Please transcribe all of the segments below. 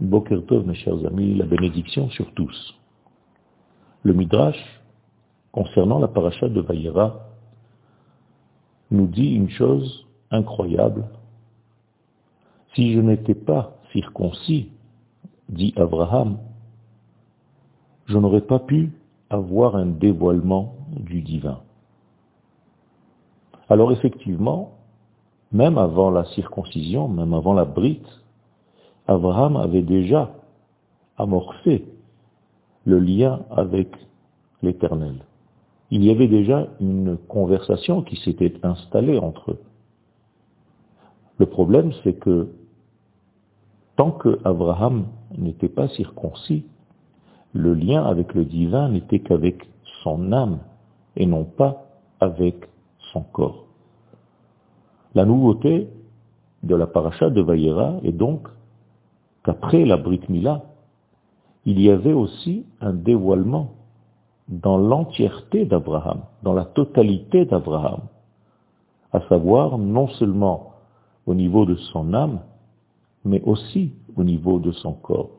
Boker mes chers amis, la bénédiction sur tous. Le Midrash, concernant la paracha de Vayera, nous dit une chose incroyable. Si je n'étais pas circoncis, dit Abraham, je n'aurais pas pu avoir un dévoilement du divin. Alors effectivement, même avant la circoncision, même avant la brite, Abraham avait déjà amorcé le lien avec l'Éternel. Il y avait déjà une conversation qui s'était installée entre eux. Le problème, c'est que tant que Abraham n'était pas circoncis, le lien avec le divin n'était qu'avec son âme et non pas avec son corps. La nouveauté de la paracha de Vayera est donc qu'après la Brit Mila, il y avait aussi un dévoilement dans l'entièreté d'Abraham, dans la totalité d'Abraham, à savoir non seulement au niveau de son âme, mais aussi au niveau de son corps.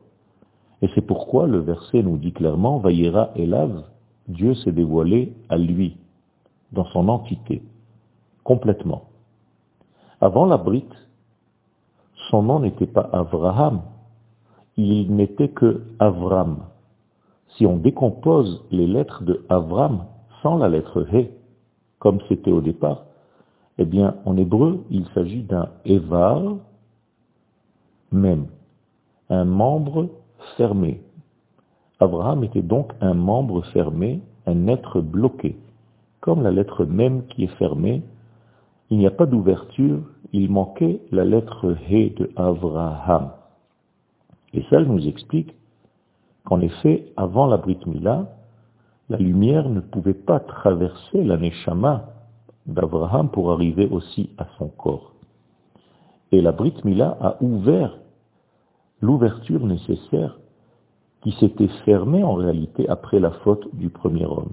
Et c'est pourquoi le verset nous dit clairement, Vaïra Elav, Dieu s'est dévoilé à lui, dans son entité, complètement. Avant la brite, son nom n'était pas Abraham, il n'était que Avram. Si on décompose les lettres de Avram sans la lettre He, comme c'était au départ, eh bien, en hébreu, il s'agit d'un Evar, même, un membre fermé. Abraham était donc un membre fermé, un être bloqué. Comme la lettre même qui est fermée, il n'y a pas d'ouverture, il manquait la lettre He de Abraham. Et ça nous explique qu'en effet, avant la Brit Mila, la lumière ne pouvait pas traverser la Neshama d'Abraham pour arriver aussi à son corps. Et la Brit Mila a ouvert l'ouverture nécessaire qui s'était fermée en réalité après la faute du premier homme.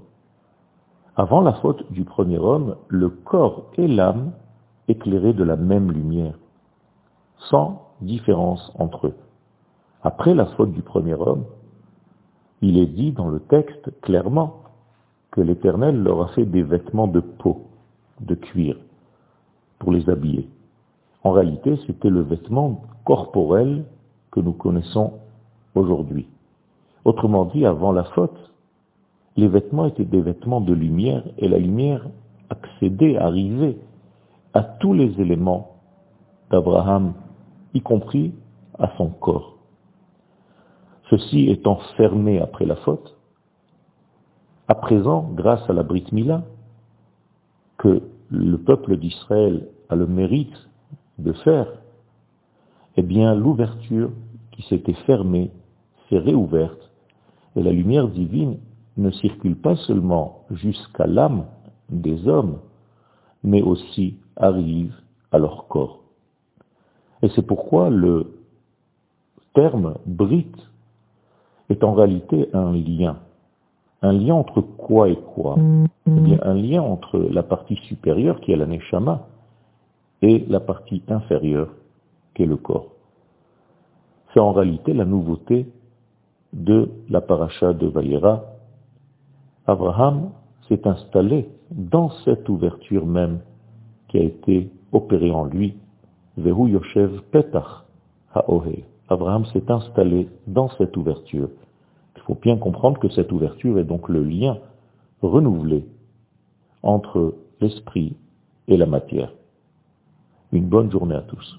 Avant la faute du premier homme, le corps et l'âme éclairaient de la même lumière, sans différence entre eux. Après la faute du premier homme, il est dit dans le texte clairement que l'Éternel leur a fait des vêtements de peau, de cuir, pour les habiller. En réalité, c'était le vêtement corporel que nous connaissons aujourd'hui. Autrement dit, avant la faute, les vêtements étaient des vêtements de lumière et la lumière accédait, arrivait à tous les éléments d'Abraham, y compris à son corps. Ceci étant fermé après la faute, à présent, grâce à la Brit Mila, que le peuple d'Israël a le mérite de faire, eh bien l'ouverture qui s'était fermée s'est réouverte et la lumière divine ne circule pas seulement jusqu'à l'âme des hommes, mais aussi arrive à leur corps. Et c'est pourquoi le terme Brit est en réalité un lien. Un lien entre quoi et quoi Eh bien, un lien entre la partie supérieure, qui est la Neshama, et la partie inférieure, qui est le corps. C'est en réalité la nouveauté de la paracha de Vayera. Abraham s'est installé dans cette ouverture même qui a été opérée en lui. Vehu Yoshev Petach Haohe. Abraham s'est installé dans cette ouverture. Il faut bien comprendre que cette ouverture est donc le lien renouvelé entre l'esprit et la matière. Une bonne journée à tous.